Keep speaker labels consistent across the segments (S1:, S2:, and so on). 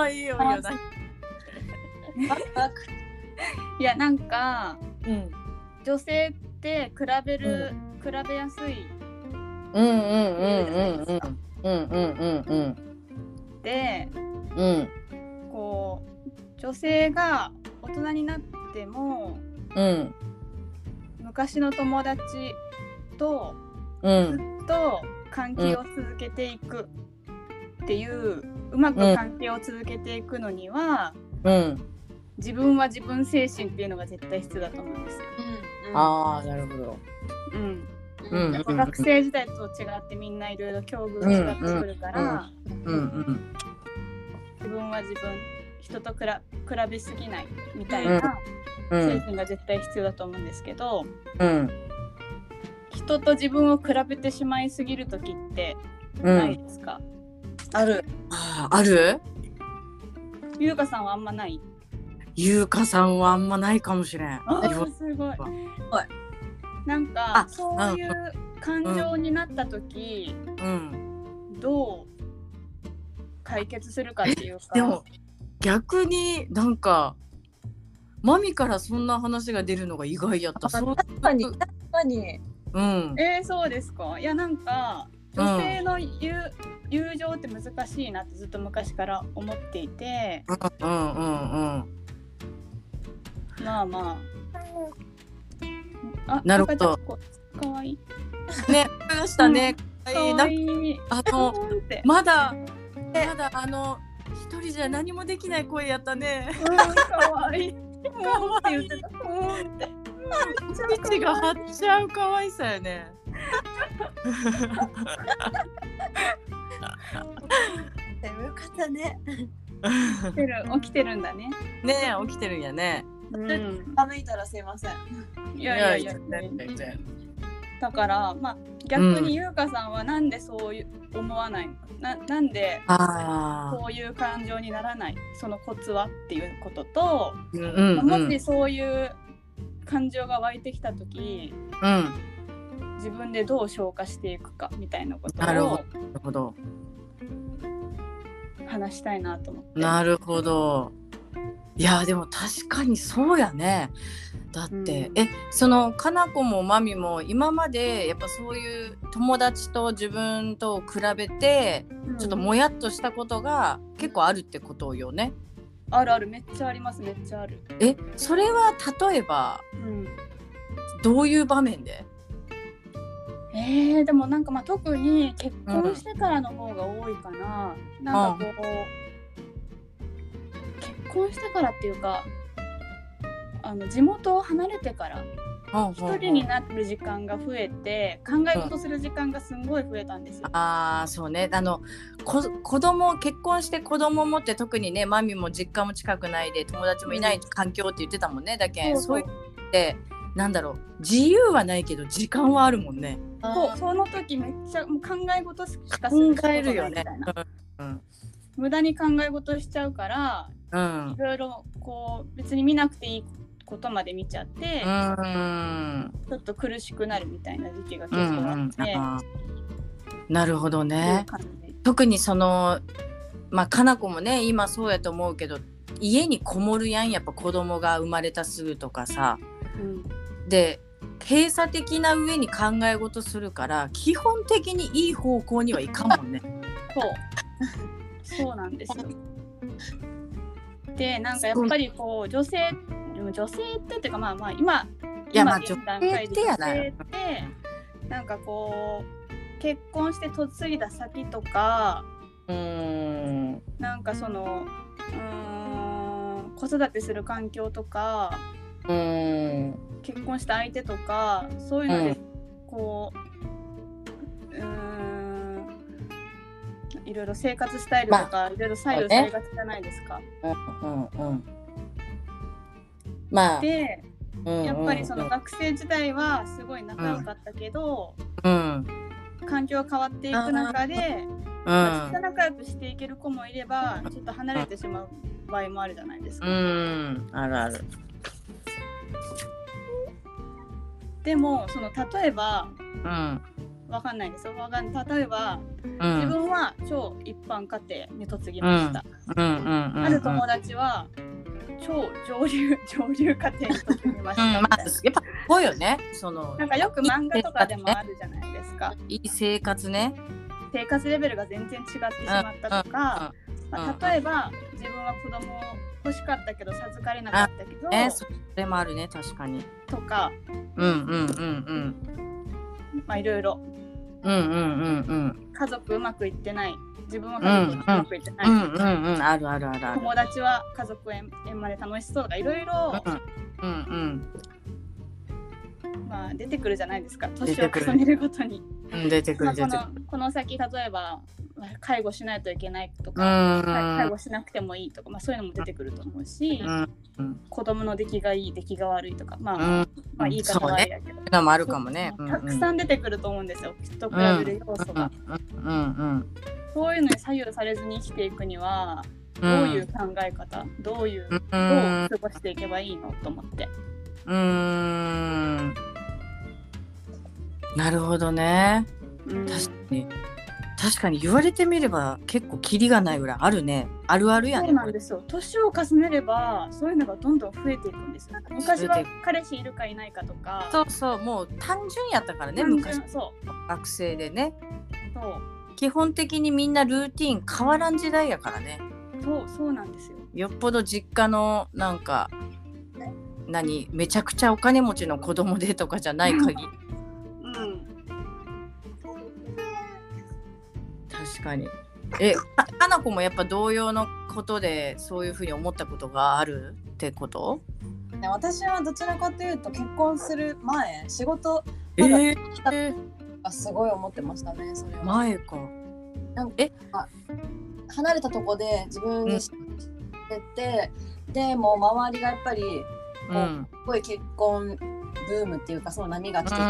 S1: あいいよいいよ。な
S2: いやなんか
S1: うん。
S2: 女性って比べる、比べやすい。
S1: うんうんうんうんうんうんうんうん
S2: で
S1: うん。
S2: こう女性が大人になっても
S1: うん。
S2: 昔の友達とず
S1: うん。
S2: っと関係を続けていくっていう、うまく関係を続けていくのには、
S1: うん
S2: 自分は自分精神っていうのが絶対必要だと思うんですよ。
S1: ああなるほど。
S2: うん、
S1: うん。
S2: やっぱ学生時代と違ってみんないろいろ境遇が違ってくるから、
S1: うんうん
S2: 自分は自分人と比比べすぎないみたいな
S1: うん。
S2: 精神が絶対必要だと思うんですけど、
S1: うん。
S2: 人と自分を比べてしまいすぎる時ってないですか、
S3: ある。
S1: あーある？
S2: ゆうかさんはあんまない？
S1: ゆうかさんはあんまないかもしれん。
S2: あすごい。
S1: はい。
S2: なんか
S1: あ
S2: そういう感情になった時、
S1: うん。
S2: どう解決するかっていうか。
S1: でも逆になんかマミからそんな話が出るのが意外やった。
S3: 確かに、確かに。
S1: うん。
S2: えー、そうですか？いやなんか女性の友,、友情って難しいなってずっと昔から思っていて。
S1: うんうんうん
S2: まあまあ。あ
S1: なるほど。
S2: かわいい。
S1: ねましたね。
S2: かわいい。
S1: あの まだまだあの一人じゃ何もできない声やったね。
S2: うんかわいい。うんって言ってた。うん
S1: 父が張っちゃう可愛さやね
S3: よかったね。
S2: 起きてる起きてるんだね。
S1: ねえ起きてるんやね。
S2: うん。
S3: ためいたらすいません。
S2: いやいやいや。
S1: いやいやいや
S2: だからまあ逆に優香さんはなんでそういう思わないの？ななんでそういう感情にならない？そのコツはっていうことと、
S1: うんうんうん。
S2: もしそういう感情が湧いてきた時
S1: うん
S2: 自分でどう消化していくかみたいなことを
S1: なるほなるほど。
S2: 話したいなと思って。
S1: なるほど。いやでも確かにそうやね。だって、
S2: うん。
S1: えそのかなこもまみも今までやっぱそういう友達と自分と比べて
S2: うん。
S1: ちょっともやっとしたことが結構あるってことよね。
S2: あるある。めっちゃありますめっちゃある。
S1: えそれは例えば
S2: うん。
S1: どういう場面で？
S2: えー、でもなんかまあ特に結婚してからの方が多いかな。なんかこう、結婚してからっていうかあの地元を離れてから一
S1: 一
S2: 人になる時間が増えて考え事する時間がすんごい増えたんですよ。
S1: ああそうねあのこ子供結婚して子供持って特にねマミも実家も近くないで友達もいない環境って言ってたもんねだけん
S2: そうそう
S1: そうなんだろう。自由はないけど時間はあるもんね。
S2: そうその時めっちゃもう考え事しかすることない。みたいな。
S1: うん。
S2: 無駄に考え事しちゃうから
S1: うん。
S2: いろいろこう別に見なくていいことまで見ちゃって、
S1: うん。
S2: ちょっと苦しくなるみたいな時期が
S1: う
S2: 結構あ
S1: ん
S2: って、
S1: なるほどね。特にそのまあかなこもね今そうやと思うけど家にこもるやん。やっぱ子供が生まれたすぐとかさ。
S2: うん
S1: で閉鎖的な上に考え事するから基本的にいい方向にはいかんもんね。
S2: そう そうなんですよ。でなんかやっぱりこう女性でも女性ってっていうかまあまあ今今現段階で
S1: 女性ってやな
S2: 女性ってなんかこう結婚して嫁いだ先とか
S1: うーん
S2: なんかそのうーん子育てする環境とか結婚した相手とかそういうのでこううーんいろいろ生活スタイルとかいろいろ左右されがちじゃないですか。
S1: うんうんうん。まあ
S2: で
S1: うんうん
S2: やっぱりその学生時代はすごい仲良かったけど、
S1: うん。
S2: 環境が変わっていく中で、
S1: う
S2: まあずっと
S1: ん
S2: 仲良くしていける子もいればちょっと離れてしまう場合もあるじゃないですか。
S1: うん。あるある
S2: でもその例えば
S1: うん。
S2: わかんないですよ。わかん例えば、
S1: うん。
S2: 自分は超一般家庭に嫁ぎました、
S1: うんうんうんうん
S2: ある友達は超上流上流家庭に嫁ぎまし
S1: うんまあやっぱすごいよね。その
S2: なんかよく漫画とかでもあるじゃないですか。
S1: いい生活ね。
S2: 生活レベルが全然違ってしまったとか、まあ、例えば自分は子供欲しかったけど授かれなかったけど、
S1: ねそれもあるね確かに。
S2: とか
S1: うんうんうんうん。
S2: まあいろいろ。
S1: うんうんうんうん。
S2: 家族うまくいってない。自分は家族うまくいってない、
S1: うんうんうんあるあるあるある。
S2: 友達は家族円円満で楽しそうとかいろいろ。
S1: うんうん
S2: まあ出てくるじゃないですか。年を重ねるごとに。
S1: うん出てくる出てくる。
S2: のこの先例えばまあ介護しないといけないと
S1: う
S2: か、
S1: ん。
S2: 介護しなくてもいいとか、まあ、そういうのも出てくると思うし、
S1: うん
S2: 子供の出来がいい出来が悪いとかまあ、
S1: うん。
S2: まあいいか
S1: そうね。
S2: 悪いだけど、
S1: のもあるかもね。
S2: たくさん出てくると思うんですよ。きっと比べる要素が、
S1: うんうん
S2: そういうのに左右されずに生きていくには
S1: う
S2: どうんいう考え方、どういう、
S1: う
S2: どう
S1: ん
S2: 過ごしていけばいいのと思って。
S1: うんなるほどね。
S2: うん。
S1: 確かに確かに言われてみれば結構キリがないぐらいあるね。あるあるやね
S2: そうなんですよ。年を重ねればそういうのがどんどん増えていくんですよ。昔は彼氏いるかいないかとか。
S1: そうそうもう単純やったからね
S2: 単
S1: 昔。
S2: 純そ
S1: 学生でね。
S2: うそう。
S1: 基本的にみんなルーティン変わらん時代やからね。
S2: そうそうなんですよ。
S1: よっぽど実家のなんか何めちゃくちゃお金持ちの子供でとかじゃない限り確かに。えかかなこもやっぱ同様のことでそういうふうに思ったことがあるってこと？
S3: ね私はどちらかというと結婚する前仕事
S1: え
S3: まだ
S1: ー、
S3: がすごい思ってましたねそれは。
S1: 前か。
S3: 離れたとこで自分にしてて、でもう周りがやっぱり
S1: うん。
S3: すごい結婚ブームっていうかその波が来て,、
S1: う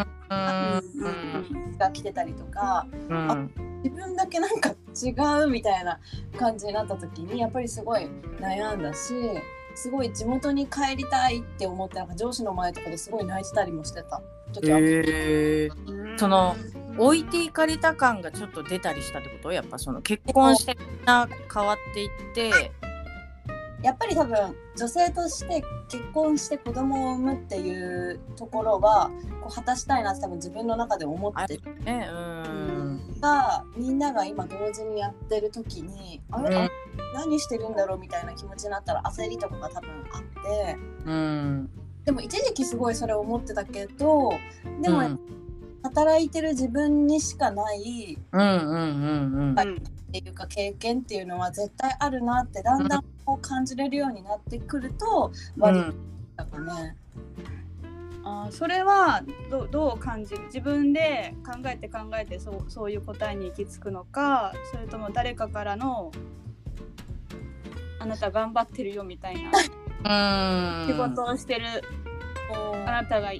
S1: ん
S3: が来てたりとか
S1: うん。
S3: 自分だけなんか違うみたいな感じになった時にやっぱりすごい悩んだしすごい地元に帰りたいって思ってなんか上司の前とかですごい泣いてたりもしてた時は、
S1: えー、その置いていかれた感がちょっと出たりしたってこと？やっぱその結婚してみんな変わっていって
S3: やっぱり多分女性として結婚して子供を産むっていうところはこう果たしたいなって多分自分の中で思って
S1: ねうん
S3: たみんなが今同時にやってる時にあれ、
S1: うん。
S3: あ何してるんだろうみたいな気持ちになったら焦りとかが多分あって。
S1: うん。
S3: でも一時期すごいそれを思ってたけどでも
S1: うん。
S3: 働いてる自分にしかない
S1: うんうんうん
S3: はいっていうか経験っていうのは絶対あるなってだんだんこう感じれるようになってくると割りだかね。
S2: あーそれはどどう感じる？自分で考えて考えてそうそういう答えに行き着くのかそれとも誰かからのあなた頑張ってるよみたいな
S1: うん。
S2: 仕事をしてるあなたが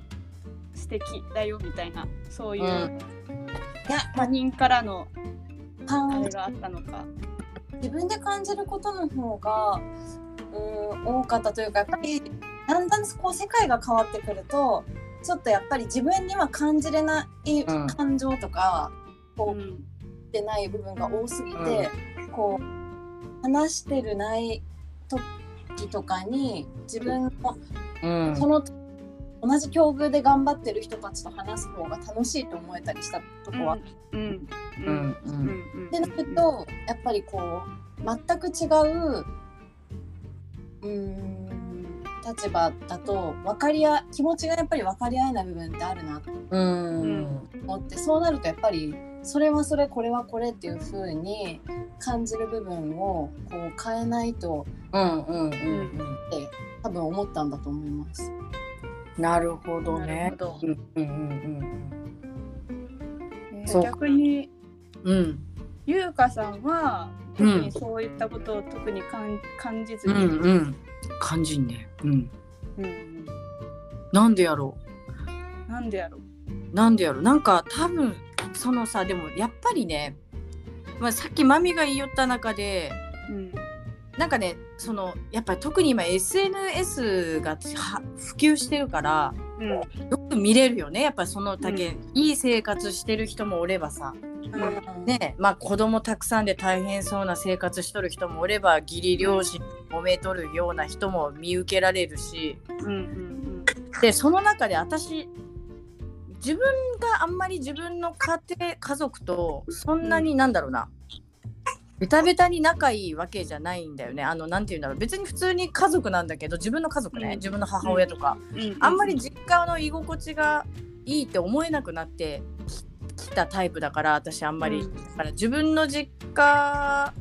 S2: 素敵だよみたいなそういう、他人からのあ
S3: 感
S2: れがあったのか。
S3: 自分で感じることの方がうん多かったというかやっぱりだんだんこう世界が変わってくるとちょっとやっぱり自分には感じれない
S1: うん。
S3: 感情とか、こう
S2: うん。
S3: ってない部分が多すぎて、こう話してるない時とかに自分の
S1: うん。
S3: その同じ境遇で頑張ってる人たちと話す方が楽しいと思えたりしたとこはってなるとやっぱりこう全く違ううん立場だと分かりあ気持ちがやっぱり分かり合えない部分ってあるなと思ってそうなるとやっぱりそれはそれこれはこれっていう風に感じる部分をこう変えないとって多分思ったんだと思います。
S1: なるほど
S2: なる
S1: ね
S2: ほど。
S1: うんうん
S2: えー
S1: そう
S2: 逆に
S1: うんうん。
S2: ゆうかさんは
S1: うん。
S2: 特にそういったことを特に感感じず
S1: うん
S2: に、
S1: うん。感じんね。うん。
S2: うん
S1: なんでやろ
S2: なんでやろう
S1: う？なんでやろう。なんか多分そのさでもやっぱりね、まあ、さっきマミが言いよった中で
S2: うん
S1: なんかねそのやっぱり特に今 SNS がは普及してるから
S2: うん。
S1: よく見れるよね。やっぱそのだけ、いい生活してる人もおればさ、
S3: うん。
S1: ねまあ子供たくさんで大変そうな生活しとる人もおれば義理両親揉めとるような人も見受けられるし。
S2: うんうん。
S1: でその中で私自分があんまり自分の家庭家族とそんなになんだろうなベタベタに仲いいわけじゃないんだよね。あのなんて言うんだろう。別に普通に家族なんだけど自分の家族ね、
S2: うん。
S1: 自分の母親とか、
S2: うん。うん。
S1: あんまり実家の居心地がいいって思えなくなってききたタイプだから私あんまり、
S2: うん。
S1: だから自分の実家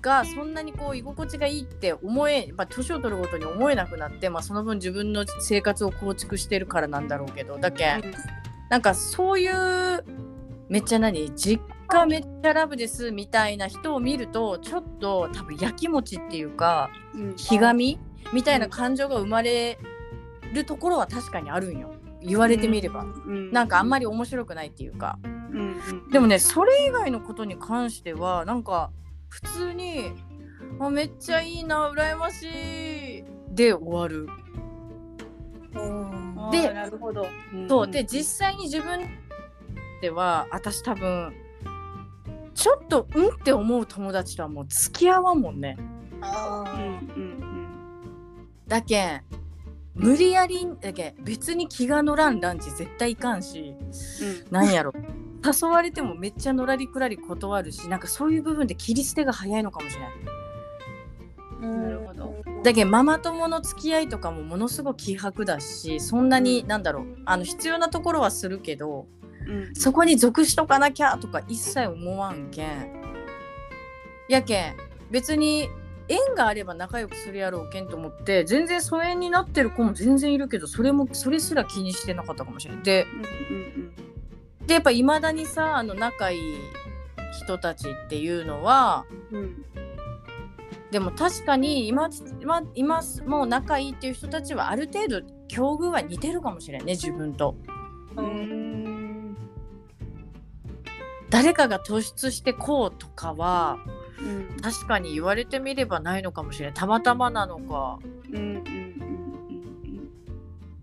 S1: がそんなにこう居心地がいいって思え、まあ、年を取るごとに思えなくなって、まあ、その分自分の生活を構築してるからなんだろうけど。だけん。なんかそういうめっちゃ何？実家めっちゃラブですみたいな人を見るとちょっと多分やきもちっていうか
S2: うん。
S1: ひがみみたいな感情が生まれるところは確かにあるんよ。言われてみれば、
S2: うん。
S1: なんかあんまり面白くないっていうか。でもねそれ以外のことに関してはなんか普通に「あめっちゃいいな羨ましい」で終わる。
S3: うん。
S2: あー
S1: で
S2: なるほど。
S1: そう。で実際に自分では私多分ちょっとうんって思う友達とはもう付き合わんもんね。
S3: あ
S2: うん
S3: ー
S2: うん。
S1: だけん無理やりだけん別に気が乗らんランチ絶対行かんし
S2: うん。
S1: なんやろ。誘われてもめっちゃのらりくらり断るしなんかそういう部分で切り捨てが早いのかもしれない。
S2: なるほど。
S1: だけどママ友の付き合いとかもものすごく希薄だしそんなになんだろう。あの必要なところはするけど
S2: うん。
S1: そこに属しとかなきゃとか一切思わんけん。やけん別に縁があれば仲良くするやろうけんと思って全然疎遠になってる子も全然いるけどそれもそれすら気にしてなかったかもしれない。で
S2: うん
S1: でやっぱいまだにさあの仲いい人たちっていうのは
S2: うん。うん
S1: でも確かに今今今もう仲いいっていう人たちはある程度境遇は似てるかもしれんね自分と。
S2: うんうん
S1: 誰かが突出してこうとかは
S2: うん
S1: 確かに言われてみればないのかもしれないたまたまなのか。
S2: うんうんうん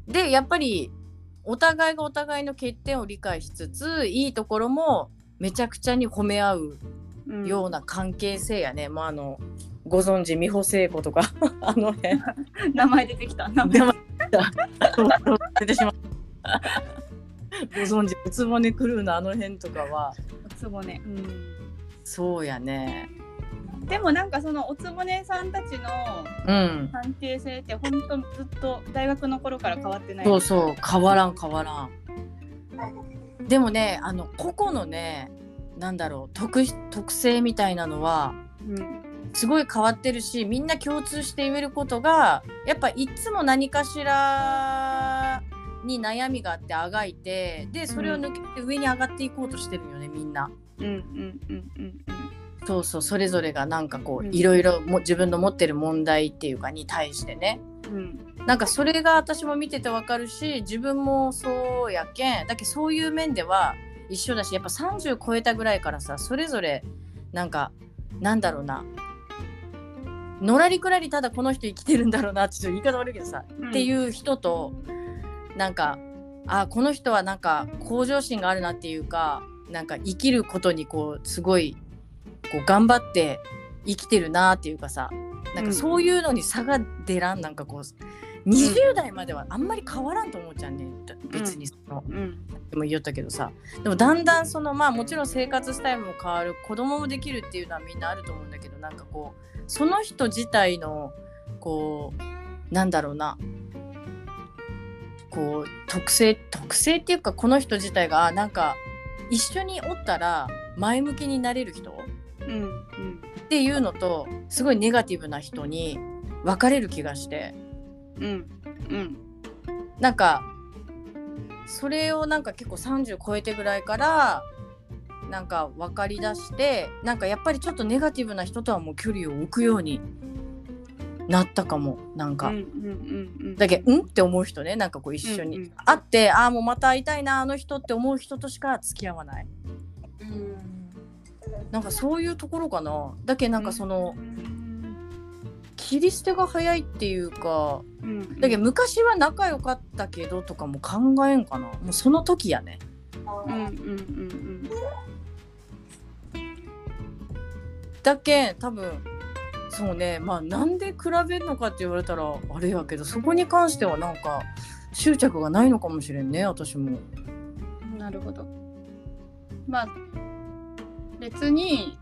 S1: でやっぱりお互いがお互いの欠点を理解しつついいところもめちゃくちゃに褒め合う
S2: うん
S1: ような関係性やね。まああのご存知美穂聖子とか あの辺。
S2: 名前出てきた名前
S1: 出ました。出てしまった。ご存知、うつぼねクルーのあの辺とかは、
S2: おつぼねうん
S1: そうやね。
S2: でもなんかそのおつぼねさんたちの
S1: うん。
S2: 関係性って本当ずっと大学の頃から変わってない
S1: そうそう、変わらん変わらん。でもね、あの個々のね、なんだろう、特特性みたいなのは。
S2: うん
S1: すごい変わってるしみんな共通して言えることがやっぱいつも何かしらに悩みがあってあがいてでそれを抜けて上に上がっていこうとしてるよねみんな。
S2: うんうんうんうん
S1: そうそうそれぞれがなんかこ
S2: う
S1: うん。いろいろも自分の持ってる問題っていうかに対してね。
S2: うん。
S1: なんかそれが私も見ててわかるし自分もそうやけんだけどそういう面では一緒だしやっぱ30超えたぐらいからさそれぞれなんかなんだろうな。のらりくらりただこの人生きてるんだろうなってちょっと言い方悪いけどさ、
S2: うん。
S1: っていう人となんかあこの人はなんか向上心があるなっていうかなんか生きることにこうすごいこう頑張って生きてるなっていうかさなんかそういうのに差が出らんなんかこう20代まではあんまり変わらんと思うじゃんね。別にその、
S2: うん。
S1: でも言ったけどさ。でもだんだんそのまあもちろん生活スタイルも変わる子供もできるっていうのはみんなあると思うんだけどなんかこうその人自体のこうなんだろうなこう特性特性っていうかこの人自体があなんか一緒におったら前向きになれる人
S2: うんうん
S1: っていうのとすごいネガティブな人に分かれる気がして。
S2: うんうん。
S1: なんかそれをなんか結構30超えてぐらいからなんか分かりだしてなんかやっぱりちょっとネガティブな人とはもう距離を置くようになったかもなんか、
S2: うんうんうんうん。
S1: だけどうんって思う人ねなんかこう一緒に、
S2: うんうん
S1: 会ってああもうまた会いたいなあの人って思う人としか付き合わない。なんかそういうところかな。だけどなんかその、切り捨てが早いっていうか
S2: うん
S1: だけど昔は仲良かったけどとかも考えんかな。もうその時やね。
S2: うんうんうん
S1: だけん多分そうね。まあなんで比べるのかって言われたらあれやけどそこに関してはなんか執着がないのかもしれんね私も。
S2: うんなるほど。まあ別に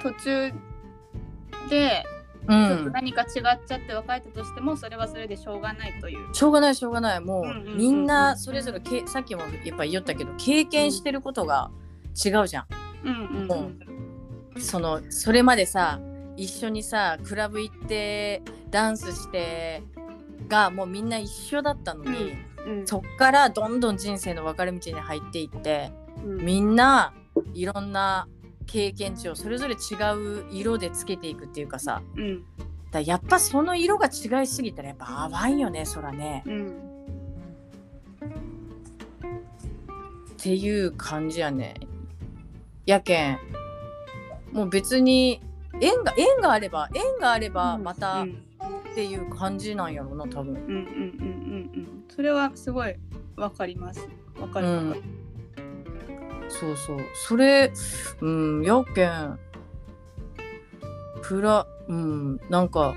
S2: 途中で
S1: う
S2: ちょっと
S1: ん
S2: 何か違っちゃって別れたとしてもそれはそれでしょうがないという。
S1: しょうがないしょうがない。もう,、みんなそれぞれけさっきもやっぱり言ったけど経験してることが違うじゃん。
S2: うんうんうん。
S1: そのそれまでさ一緒にさクラブ行ってダンスしてがもうみんな一緒だったのに、
S2: うん。
S1: そっからどんどん人生の分かれ道に入っていって
S2: うん。
S1: みんないろんな経験値をそれぞれ違う色でつけていくっていうかさ
S2: うん。
S1: だやっぱその色が違いすぎたらやっぱ淡いよねそらね。
S2: うん。
S1: っていう感じやね。やけんもう別に縁が縁があれば縁があればまたっ
S2: うん。
S1: ていう感じなんやろうな多分。
S2: うんうんうんうんうん。それはすごいわかります。わかるわかる
S1: そうそう。それうんやけんプラうんなんか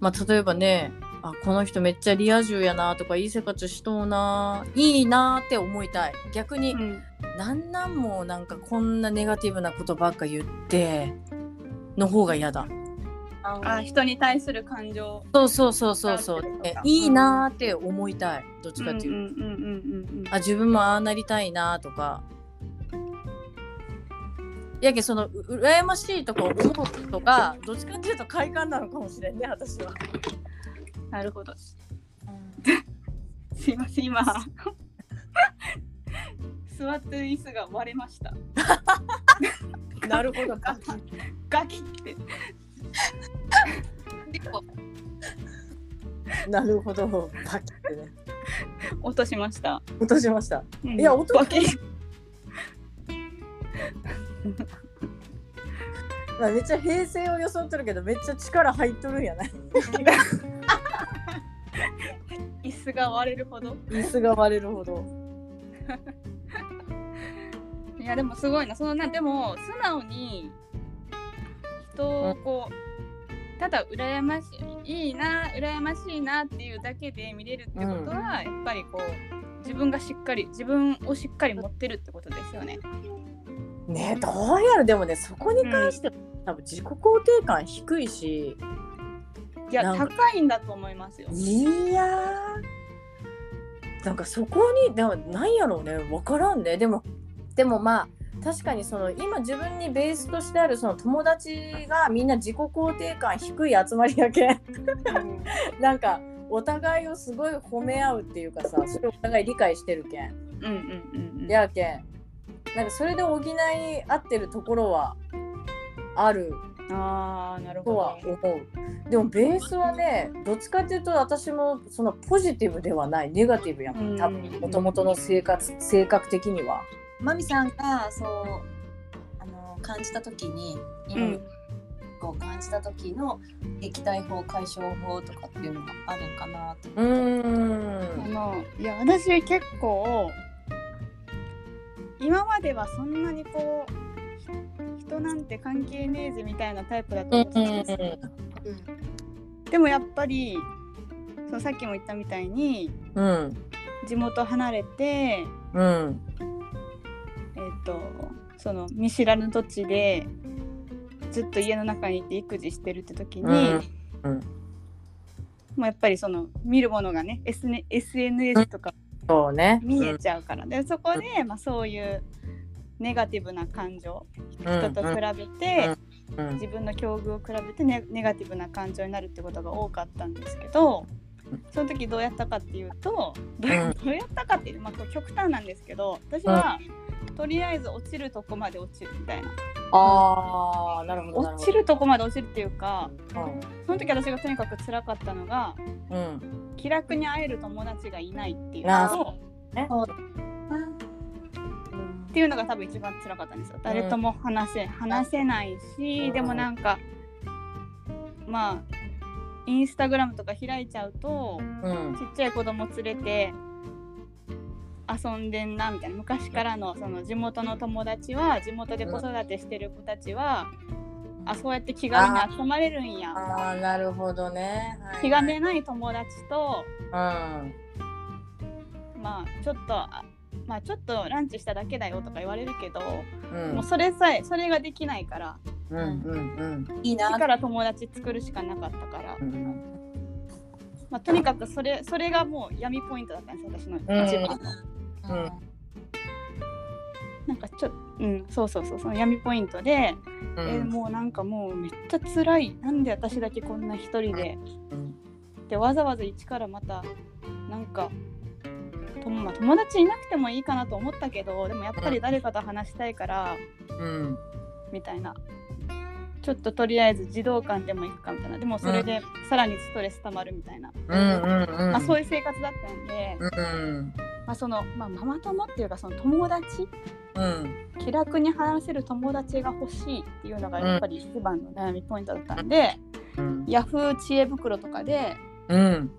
S1: まあ例えばねあこの人めっちゃリア充やなとかいい生活しとうないいなって思いたい。逆に、
S2: うん。
S1: なんなんもなんかこんなネガティブなことばっか言っての方が嫌だ。
S2: あ人に対する感情。
S1: そうそうそうそうそう。いいなって思いたい。どっちかっていうと、
S2: うんうんうんうんうん
S1: あ自分もああなりたいなとか。やけそのう羨ましいとか思うことがどっちかっていうと快感なのかもしれんね私は。
S2: なるほど。すいません今座ってる椅子が割れました。
S1: なるほど。
S2: ガキガキって。
S1: なるほど。パキってね。
S2: 落としました、
S1: 落としました。
S2: うん。
S1: いや音
S2: バキ。
S1: まあ、めっちゃ平成を装ってるけどめっちゃ力入っとるんやない
S2: 椅子が割れるほど。
S1: 椅子が割れるほど
S2: いやでもすごいなそのなでも素直に人をこうただ羨ましいいいな羨ましいなっていうだけで見れるってことは、やっぱりこう自分がしっかり自分をしっかり持ってるってことですよね。
S1: ねどうやらでもねそこに関しては、多分自己肯定感低いし
S2: いや高いんだと思いますよ。
S1: いやーなんかそこにでもなんやろうね分からんねでもでもまあ確かにその今自分にベースとしてあるその友達がみんな自己肯定感低い集まりやけん。なんかお互いをすごい褒め合うっていうかさそれをお互い理解してるけん。
S2: うんうんうんうん。
S1: やけん。なんかそれで補い合ってるところはある。
S2: ああなるほ
S1: とは
S2: ど。
S1: 思う。でもベースはねどっちかっていうと私もそのポジティブではない。ネガティブやもん多分
S2: うん。
S1: もともとの生活性格的には
S3: マミさんがそうあの感じた時に今
S2: うん。
S3: こう感じた時の撃退法解消法とかっていうのがあるんかなと
S1: うー
S2: あ
S1: ん
S2: のいや私結構今まではそんなにこうひ人なんて関係ねえぜみたいなタイプだと思ってたんですよ。でもやっぱりそうさっきも言ったみたいに
S1: うん。
S2: 地元離れて
S1: うん
S2: とその見知らぬ土地でずっと家の中にいて育児してるって時に、
S1: うんうん。
S2: もうやっぱりその見るものがね SN SNS とか見えちゃうから、でそこで、まあ、そういうネガティブな感情人と比べて、
S1: うん
S2: 自分の境遇を比べてネネガティブな感情になるってことが多かったんですけどその時どうやったかっていうとどうやったかっていうと、まあ、極端なんですけど私は、とりあえず落ちるとこまで落ちるみたいな。
S1: ああなるほど
S2: 落ちるとこまで落ちるっていうか
S1: うん。
S2: その時私がとにかく辛かったのが
S1: うん。
S2: 気楽に会える友達がいないっていう
S1: あ
S2: のとっていうのが多分一番辛かったんですよ。誰とも話せ話せないし、でもなんかまあインスタグラムとか開いちゃうと
S1: うん。
S2: ちっちゃい子供連れて遊んでんなみたいな。昔からのその地元の友達は地元で子育てしてる子たちは、あそうやって気軽に集まれるんや。
S1: ああなるほどね。はい
S2: 気兼ねない友達と
S1: うん。
S2: まあちょっとあまあちょっとランチしただけだよとか言われるけど、
S1: うん。
S2: もうそれさえそれができないから
S1: うんうん
S3: いいな。
S2: だから友達作るしかなかったから。
S1: う、ん
S2: まあ、とにかくそれそれがもう闇ポイントだったんです私の
S1: うん。
S2: 一番の、
S1: うん。
S2: なんかちょうんそうそうそうその闇ポイントで、
S1: う
S2: えー
S1: ん
S2: もうなんかもうめっちゃ辛い。なんで私だけこんな一人で
S1: うん。
S2: でわざわざ一からまたなんかとまあ友達いなくてもいいかなと思ったけどでもやっぱり誰かと話したいから、
S1: うん。
S2: みたいなちょっととりあえず児童館でも行くかみたいな。でもそれでさらにストレス溜まるみたいな、まあ、そういう生活だったんで、
S1: うん
S2: まあ、その、まあ、ママ友っていうかその友達
S1: うん。
S2: 気楽に話せる友達が欲しいっていうのがやっぱり一番の悩みポイントだったんで、
S1: うん。
S2: ヤフー知恵袋とかで
S1: うん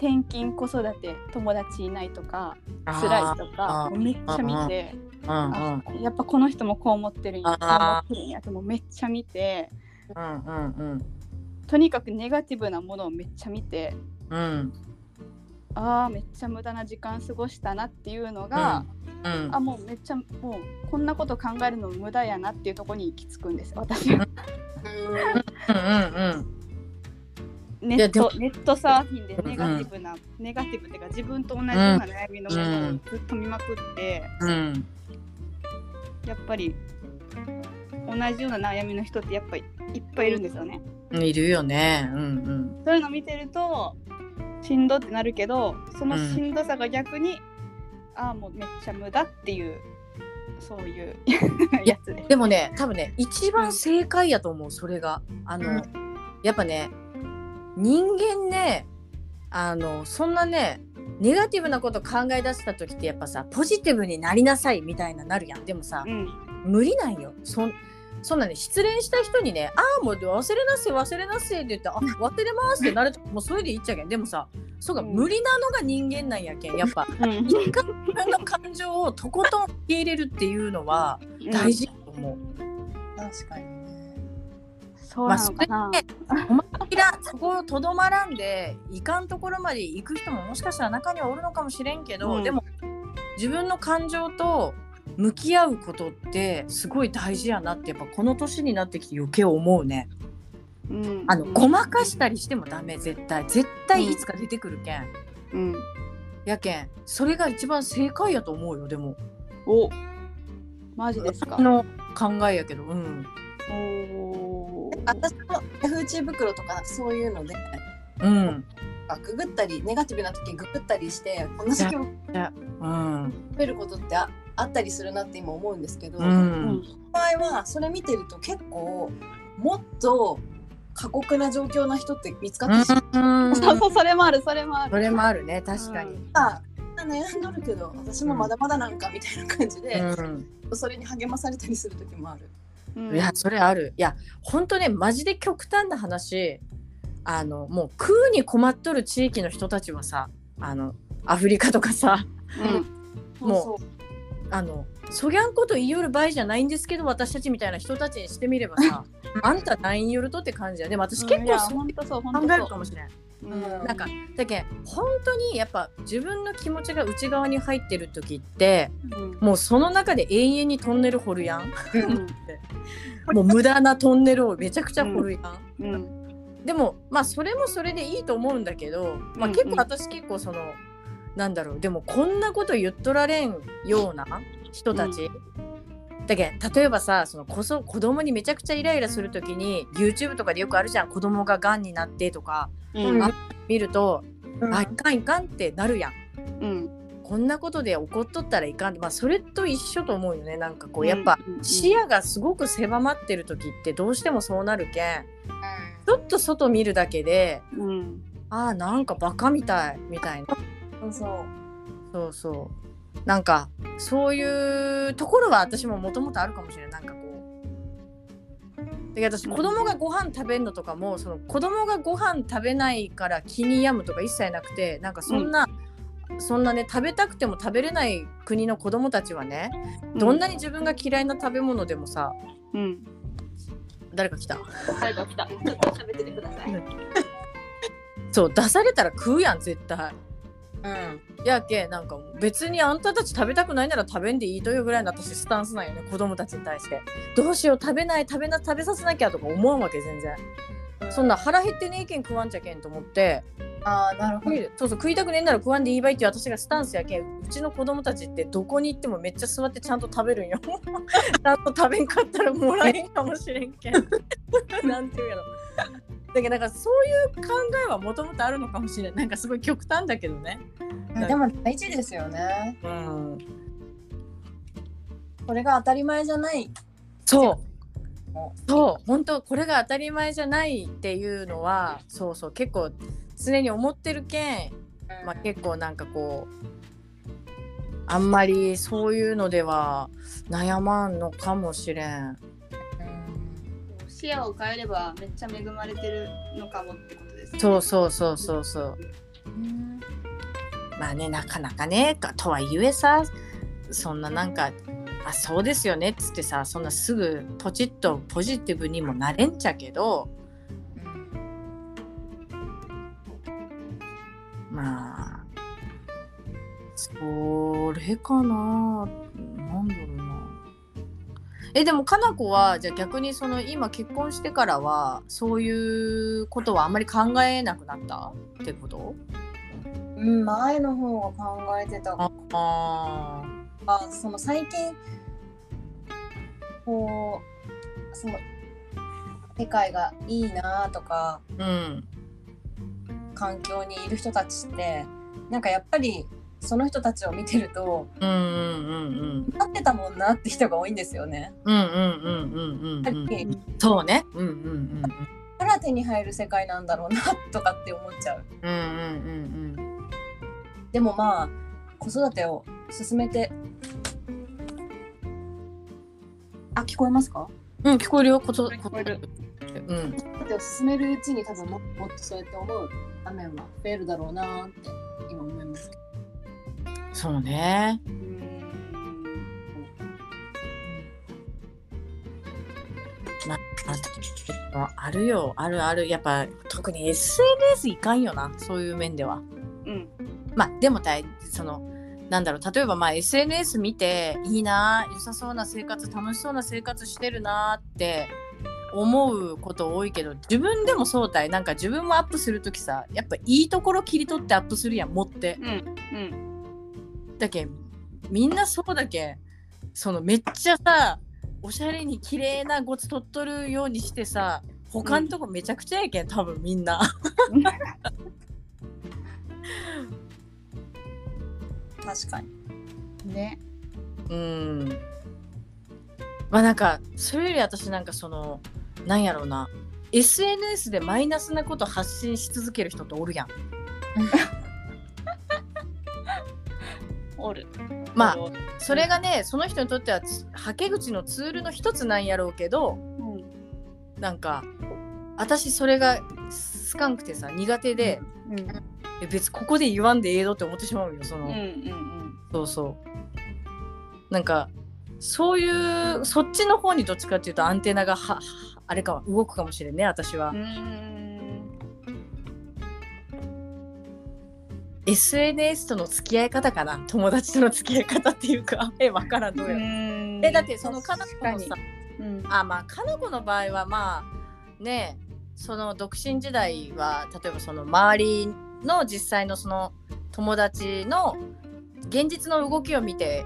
S2: 転勤子育て友達いないとか辛いとかめっちゃ見て
S1: うん
S2: あやっぱこの人もこう思ってるんやこう思
S1: あ
S2: ってるんやもうめっちゃ見て
S1: うんうん
S2: とにかくネガティブなものをめっちゃ見て
S1: うん。
S2: あーめっちゃ無駄な時間過ごしたなっていうのが、
S1: うん
S2: あもうめっちゃもうこんなこと考えるの無駄やなっていうところに行き着くんです私は
S1: うん。うん
S2: ネットネットサーフィンでネガティブな、ネガティブっていうか自分と同じような悩みのものをずっと見まくって、
S1: うん。
S2: やっぱり同じような悩みの人ってやっぱりいっぱいいるんですよね。
S1: うん。いるよね。うん
S2: そういうの見てるとしんどってなるけどそのしんどさが逆に、ああもうめっちゃ無駄っていうそういうやつです。
S1: でもね多分ね一番正解やと思うそれが。あの、
S3: うん。
S1: やっぱね人間ねあのそんなねネガティブなこと考え出した時ってやっぱさポジティブになりなさいみたいななるやん。でもさ
S2: うん。
S1: 無理なんよ。そんそんなね失恋した人にね「ああもう忘れなせ忘れなせ」って言って「あ忘れます」ってなるともうそれでいいっちゃけん。でもさそうか、
S2: うん。
S1: 無理なのが人間なんやけんやっぱ。
S2: うん。
S1: 一回自分の感情をとことん受け入れるっていうのは大事だと思う。
S3: 確かに。ね。
S2: そうなのかな。
S1: 思いっきらそこをとどまらんでいかんところまで行く人ももしかしたら中にはおるのかもしれんけど、
S2: うん
S1: でも自分の感情と向き合うことってすごい大事やなってやっぱこの年になってきて余計思うね。
S2: うん
S1: あのごまかしたりしてもダメ絶対絶対いつか出てくるけん。
S2: うん、
S1: やけんそれが一番正解やと思うよでも。
S2: おマジですか
S1: 私。の考えやけどうん。
S2: おー
S3: 私もヤフー知恵袋とかそういうので
S1: うん。
S3: ググったりネガティブな時ググったりしてこの時期を
S1: うん。
S3: 増えることってああったりするなって今思うんですけど、
S1: う。
S3: その
S2: うん
S3: 場合はそれ見てると結構もっと過酷な状況な人って見つかってしまう。
S1: うん。
S2: そうそうそれもあるそれもある。
S1: それもあるね確かに。
S3: あ悩んどるけど私もまだまだなんかみたいな感じで、
S1: うん。
S3: それに励まされたりする時もある。
S2: うん。
S1: いやそれある。いやほんとねマジで極端な話。あのもう食うに困っとる地域の人たちはさあのアフリカとかさ
S2: うん。
S1: もうあのそぎゃんこと言いよる場合じゃないんですけど私たちみたいな人たちにしてみればさ あんた何言いよるとって感じやでも私結構考えるかもしれん。
S2: うん。
S1: なんかだけん本当にやっぱ自分の気持ちが内側に入ってる時って
S2: うん。
S1: もうその中で永遠にトンネル掘るやん。
S2: うん。
S1: もう無駄なトンネルをめちゃくちゃ掘るやん。
S2: うん。
S1: でもまあそれもそれでいいと思うんだけど、まあ、
S2: うん。
S1: 結構私結構その、なんだろうでもこんなこと言っとられんような人たち、だけど例えばさそのこそ子供にめちゃくちゃイライラする時に YouTube とかでよくあるじゃん。子供ががんになってとか。
S2: うん。
S1: あ見ると、
S3: うん。
S1: あいかんいかんってなるやん。
S2: うん。
S1: こんなことで怒っとったらいかん。まあそれと一緒と思うよね。なんかこうやっぱ
S2: うん。
S1: 視野がすごく狭まってる時ってどうしてもそうなるけん。ちょっと外見るだけで
S2: うん。
S1: あーなんかバカみたいみたいな。
S3: そうそう。
S1: そうそうなんかそういうところは私ももともとあるかもしれないなんかこうで私子供がご飯食べるのとかもその子供がご飯食べないから気に病むとか一切なくてなんかそんな、そんなね食べたくても食べれない国の子供たちはねどんなに自分が嫌いな食べ物でもさ
S2: うん
S1: 誰か来た
S3: 誰か来た。ちょっと喋っててください。うん。
S1: そう出されたら食うやん絶対やけなんか別にあんたたち食べたくないなら食べんでいいというぐらいの私スタンスなんよね子供たちに対して。どうしよう食べない食べな食べさせなきゃとか思わんわけ全然。そんな腹減ってねえけん食わんちゃけんと思って。
S3: ああ、なるほど。
S1: そうそう食いたくねえなら食わんでいいばいっていう私がスタンスやけん。うちの子供たちってどこに行ってもめっちゃ座ってちゃんと食べるんよ。ちゃんと食べんかったらもらえんかもしれんけん。なんていうやろだけどなんかそういう考えはもともとあるのかもしれんなんかすごい極端だけどね。
S3: でも大事ですよね。
S1: うん。
S3: これが当たり前じゃない。
S1: そう。
S3: も
S1: そう。本当これが当たり前じゃないっていうのはそうそう。結構常に思ってるけん、まあ、結構なんかこうあんまりそういうのでは悩まんのかもしれん。
S2: 視野を変えればめっちゃ恵まれてるのかもってことですね。
S1: そうそうそうそうそう。
S3: うん
S1: まあねなかなかねかとはいえさそんななんかあそうですよねっつってさそんなすぐポチッとポジティブにもなれんちゃけどまあそれかななんだろうなえでもかな子はじゃあ逆にその今結婚してからはそういうことはあんまり考えなくなった？ってこと？
S3: うん、前の方が考えてた。
S1: ああ
S3: あその最近こうその世界がいいなとか
S1: うん。
S3: 環境にいる人たちってなんかやっぱりその人たちを見てると
S1: うんうんうんうん。
S3: なってたもんなって人が多いんですよね。
S1: うんうんうんうんうんうんそうね。うんうんうん
S3: だから手に入る世界なんだろうなとかって思っちゃう。
S1: うんうんうん
S3: でもまあ子育てを進めて。あ聞こえますか？
S1: うん聞こえるよ。こと
S2: 聞こえる。
S1: うん。
S3: 子育てを進めるうちに多分ももっとそうやって思う場面は増えるだろうなって今思います。
S1: そうね。
S2: うーん
S1: ああるよあるある。やっぱ特に SNS いかんよなそういう面では。
S2: うん。
S1: まあでもたいそのなんだろう例えばまあ SNS 見ていいな良さそうな生活楽しそうな生活してるなって思うこと多いけど自分でもそうたい。なんか自分もアップする時さやっぱいいところ切り取ってアップするやん持って。
S2: うんうん
S1: だけん。みんなそうだけん。そのめっちゃさおしゃれに綺麗なゴツ取っとるようにしてさ他のとこめちゃくちゃやけん多分みんな。
S3: 確かに。
S2: ね。
S1: うん。まあなんかそれより私なんかそのなんやろうな。SNS でマイナスなこと発信し続ける人っておるやん
S2: おる。
S1: まあそれがねその人にとってはつはけ口のツールの一つなんやろうけど
S2: うん
S1: なんか私それが好かんくてさ苦手で、
S2: うん
S1: え別にここで言わんでええのって思ってしまうよその、
S2: うんうん
S1: そうそう。なんかそういうそっちの方にどっちかっていうとアンテナがははあれかは動くかもしれんね私は、
S2: うん
S1: SNS との付き合い方かな？友達との付き合い方っていうか え分からんどうえだってそのかな子のさ
S2: うん。
S1: あまあかな子の場合はまあねその独身時代は例えばその周りの実際のその友達の現実の動きを見て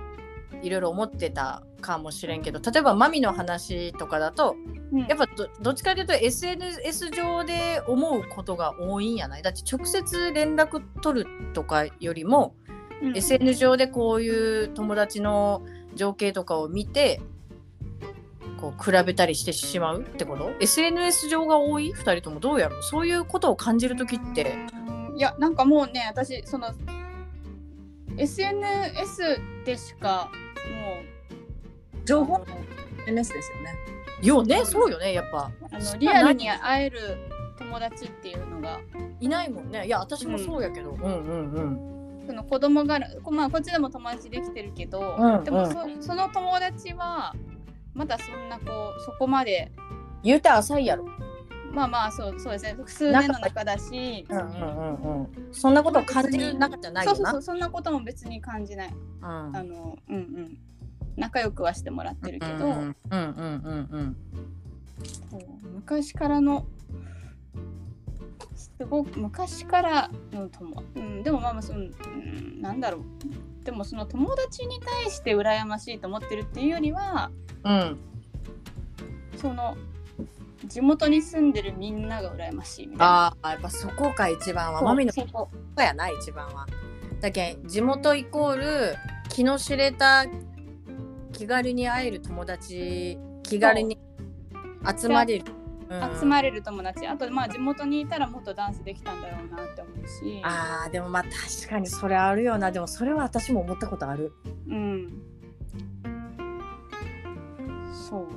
S1: いろいろ思ってたかもしれんけど例えばマミの話とかだと
S2: うん
S1: やっぱどどっちかというと SNS 上で思うことが多いんやない？だって直接連絡取るとかよりも、
S2: うん
S1: SN 上でこういう友達の情景とかを見てこう比べたりしてしまうってこと ?SNS 上が多い ?2 人ともどうやろう？そういうことを感じる時って。
S2: いやなんかもうね私その SNS でしかもう
S3: 情報 SNS ですよね。
S1: よねそうよねやっぱ。
S2: あのリアルに会える友達っていうのが。
S1: いないもんね。いや私もそうやけど、うん、うんうん。
S2: その子供がこ,、まあ、こっちでも友達できてるけど、
S1: うん
S2: でもそその友達はまだそんなこうそこまで
S1: 言うて浅いやろ。
S2: まあまあそうそうですね。複数年の中だし。
S1: うんうんうんうん。そんなことを感じる中じゃないよな。
S2: そうそうそうそんなことも別に感じない。
S1: うん。
S2: あのうんうん仲良くはしてもらってるけど、
S1: うんうんうんうん
S2: そう昔からのすごく昔からの友、うん、でもまあまあその、うん、なんだろう。でもその友達に対して羨ましいと思ってるっていうよりは
S1: うん。うん
S2: その地元に住んでるみんなが羨ましいみたいな。
S1: ああやっぱそこか一番は。マミの
S2: そこ。
S1: こやな一番は。だけん地元イコール気の知れた気軽に会える友達気軽に集まれる、う。ん。
S2: 集まれる友達。あとまあ地元にいたらもっとダンスできたんだろうなって思うし。
S1: あーでもまあ確かにそれあるよな。でもそれは私も思ったことある。
S2: うん。そう。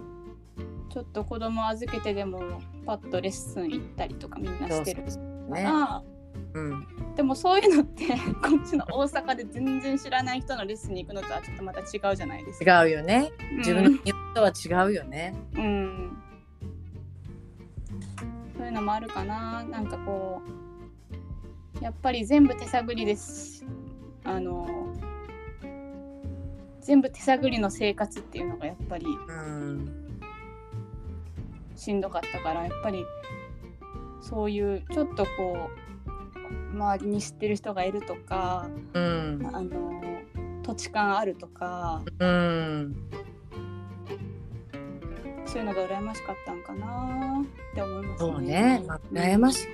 S2: ちょっと子供預けてでもパッとレッスン行ったりとかみんなしてる。か
S1: ね。
S2: ら、
S1: うん。
S2: でもそういうのって こっちの大阪で全然知らない人のレッスンに行くのとはちょっとまた違うじゃないですか。
S1: 違うよね。自分の言うとは違うよね。
S2: うん、うんそういうのもあるかな。なんかこうやっぱり全部手探りですあの全部手探りの生活っていうのがやっぱり
S1: うん。
S2: しんどかったからやっぱりそういうちょっとこう周りに知ってる人がいるとか
S1: うん。
S2: あの土地勘あるとか
S1: うん。
S2: そういうのが羨ましかったんかなって思いますね。
S1: そうね、まあ、悩ましい。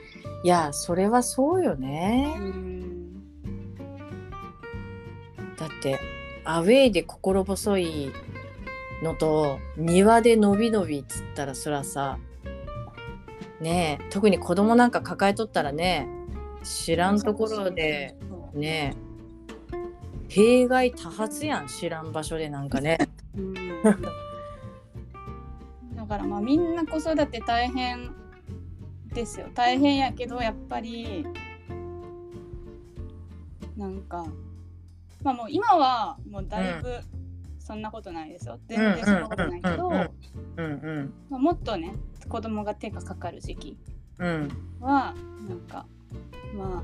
S1: いやそれはそうよね。
S2: うん。
S1: だってアウェイで心細いのと庭でのびのびっつったらそらさねえ特に子供なんか抱えとったらね知らんところでねえ。弊害多発やん知らん場所でなんかね。
S2: うん。だからまあみんな子育て大変ですよ。大変やけどやっぱりなんかまあもう今はもうだいぶそんなことないですよ、全然そんなことないけど、
S1: うんうんうん
S2: まあもっとね子供が手がかかる時期
S1: うん
S2: はなんかまあ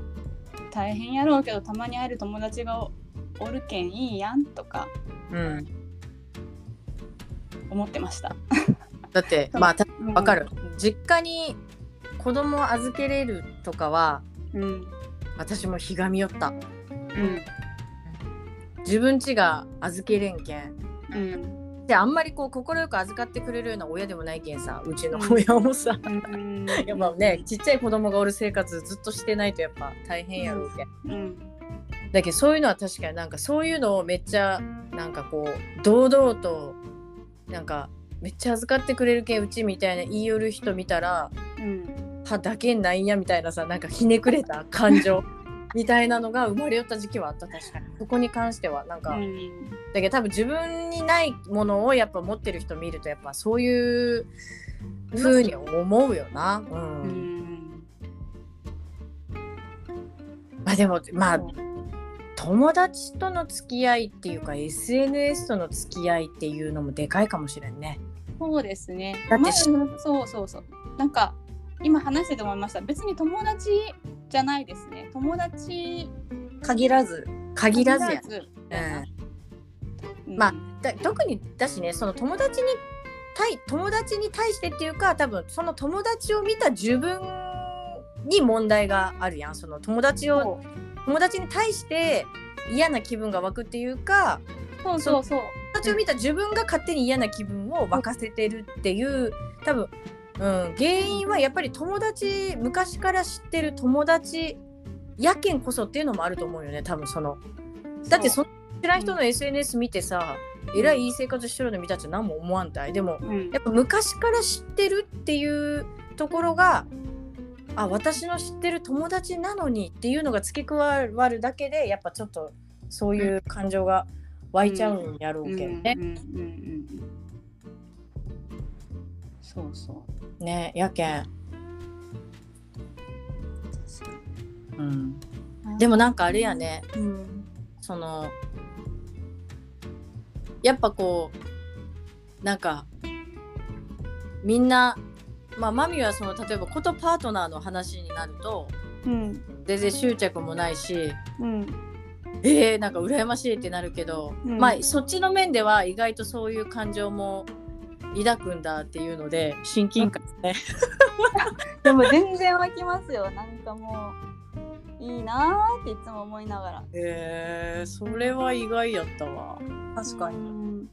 S2: 大変やろうけどたまに会える友達がおおるけんいいやんとか
S1: うん
S2: 思ってました。
S1: だって まあわかる。実家に子供を預けれるとかは
S2: うん。
S1: 私もひがみよった。
S2: うん。
S1: 自分家が預けれんけん。
S2: うん
S1: であんまりこう快く預かってくれるような親でもないけんさうちの親もさ、
S2: うん
S1: やっぱねちっちゃい子供がおる生活ずっとしてないとやっぱ大変やろうけん。
S2: うん。
S1: だけどそういうのは確かになんかそういうのをめっちゃなんかこう堂々となんかめっちゃ預かってくれるけんうちみたいな言いよる人見たら
S2: うん。
S1: はだけんないんやみたいなさなんかひねくれた感情みたいなのが生まれよった時期はあった確かにそこに関してはなんか、
S2: うん
S1: だけど多分自分にないものをやっぱ持ってる人見るとやっぱそういう風に思うよな。うん
S2: うん
S1: まあでもまあ友達との付き合いっていうか SNS との付き合いっていうのもでかいかもしれんね。
S2: そうですね。
S1: だってし
S2: まあそうそうそう。なんか今話してて思いました。別に友達じゃないですね。友達
S1: 限らず限らずや。
S2: ず
S1: うんまあだ特にだしねその友達に対友達に対してっていうか多分その友達を見た自分に問題があるやんその友達を
S2: そ
S1: 友達に対して嫌な気分が湧くっていうか
S2: うそうそうそう。
S1: 友達を見た自分が勝手に嫌な気分を沸かせてるっていう多分、うん、原因はやっぱり友達昔から知ってる友達やけんこそっていうのもあると思うよね多分その。だってその知らん人の SNS 見てさ、えらいいい生活してるの見たっちゃ何も思わんたい。でも
S2: うん。
S1: やっぱ昔から知ってるっていうところがあ私の知ってる友達なのにっていうのが付け加わるだけでやっぱちょっとそういう感情が湧いちゃうんやろうけどね。
S2: うん。うん。うん。うん。
S3: そうそう
S1: ねやけん、うん、でもなんかあれやね。
S2: うん。
S1: そのやっぱこうなんかみんなまあマミはその例えばことパートナーの話になると
S2: うん。
S1: 全然執着もないし
S2: うん。
S1: えー、なんか羨ましいってなるけど、
S2: うん。
S1: まあそっちの面では意外とそういう感情も抱くんだっていうので親近感ね。
S2: でも全然湧きますよ。なんかもういいなーっていつも思いながら。
S1: えー、それは意外やったわ。
S3: 確かに、
S2: に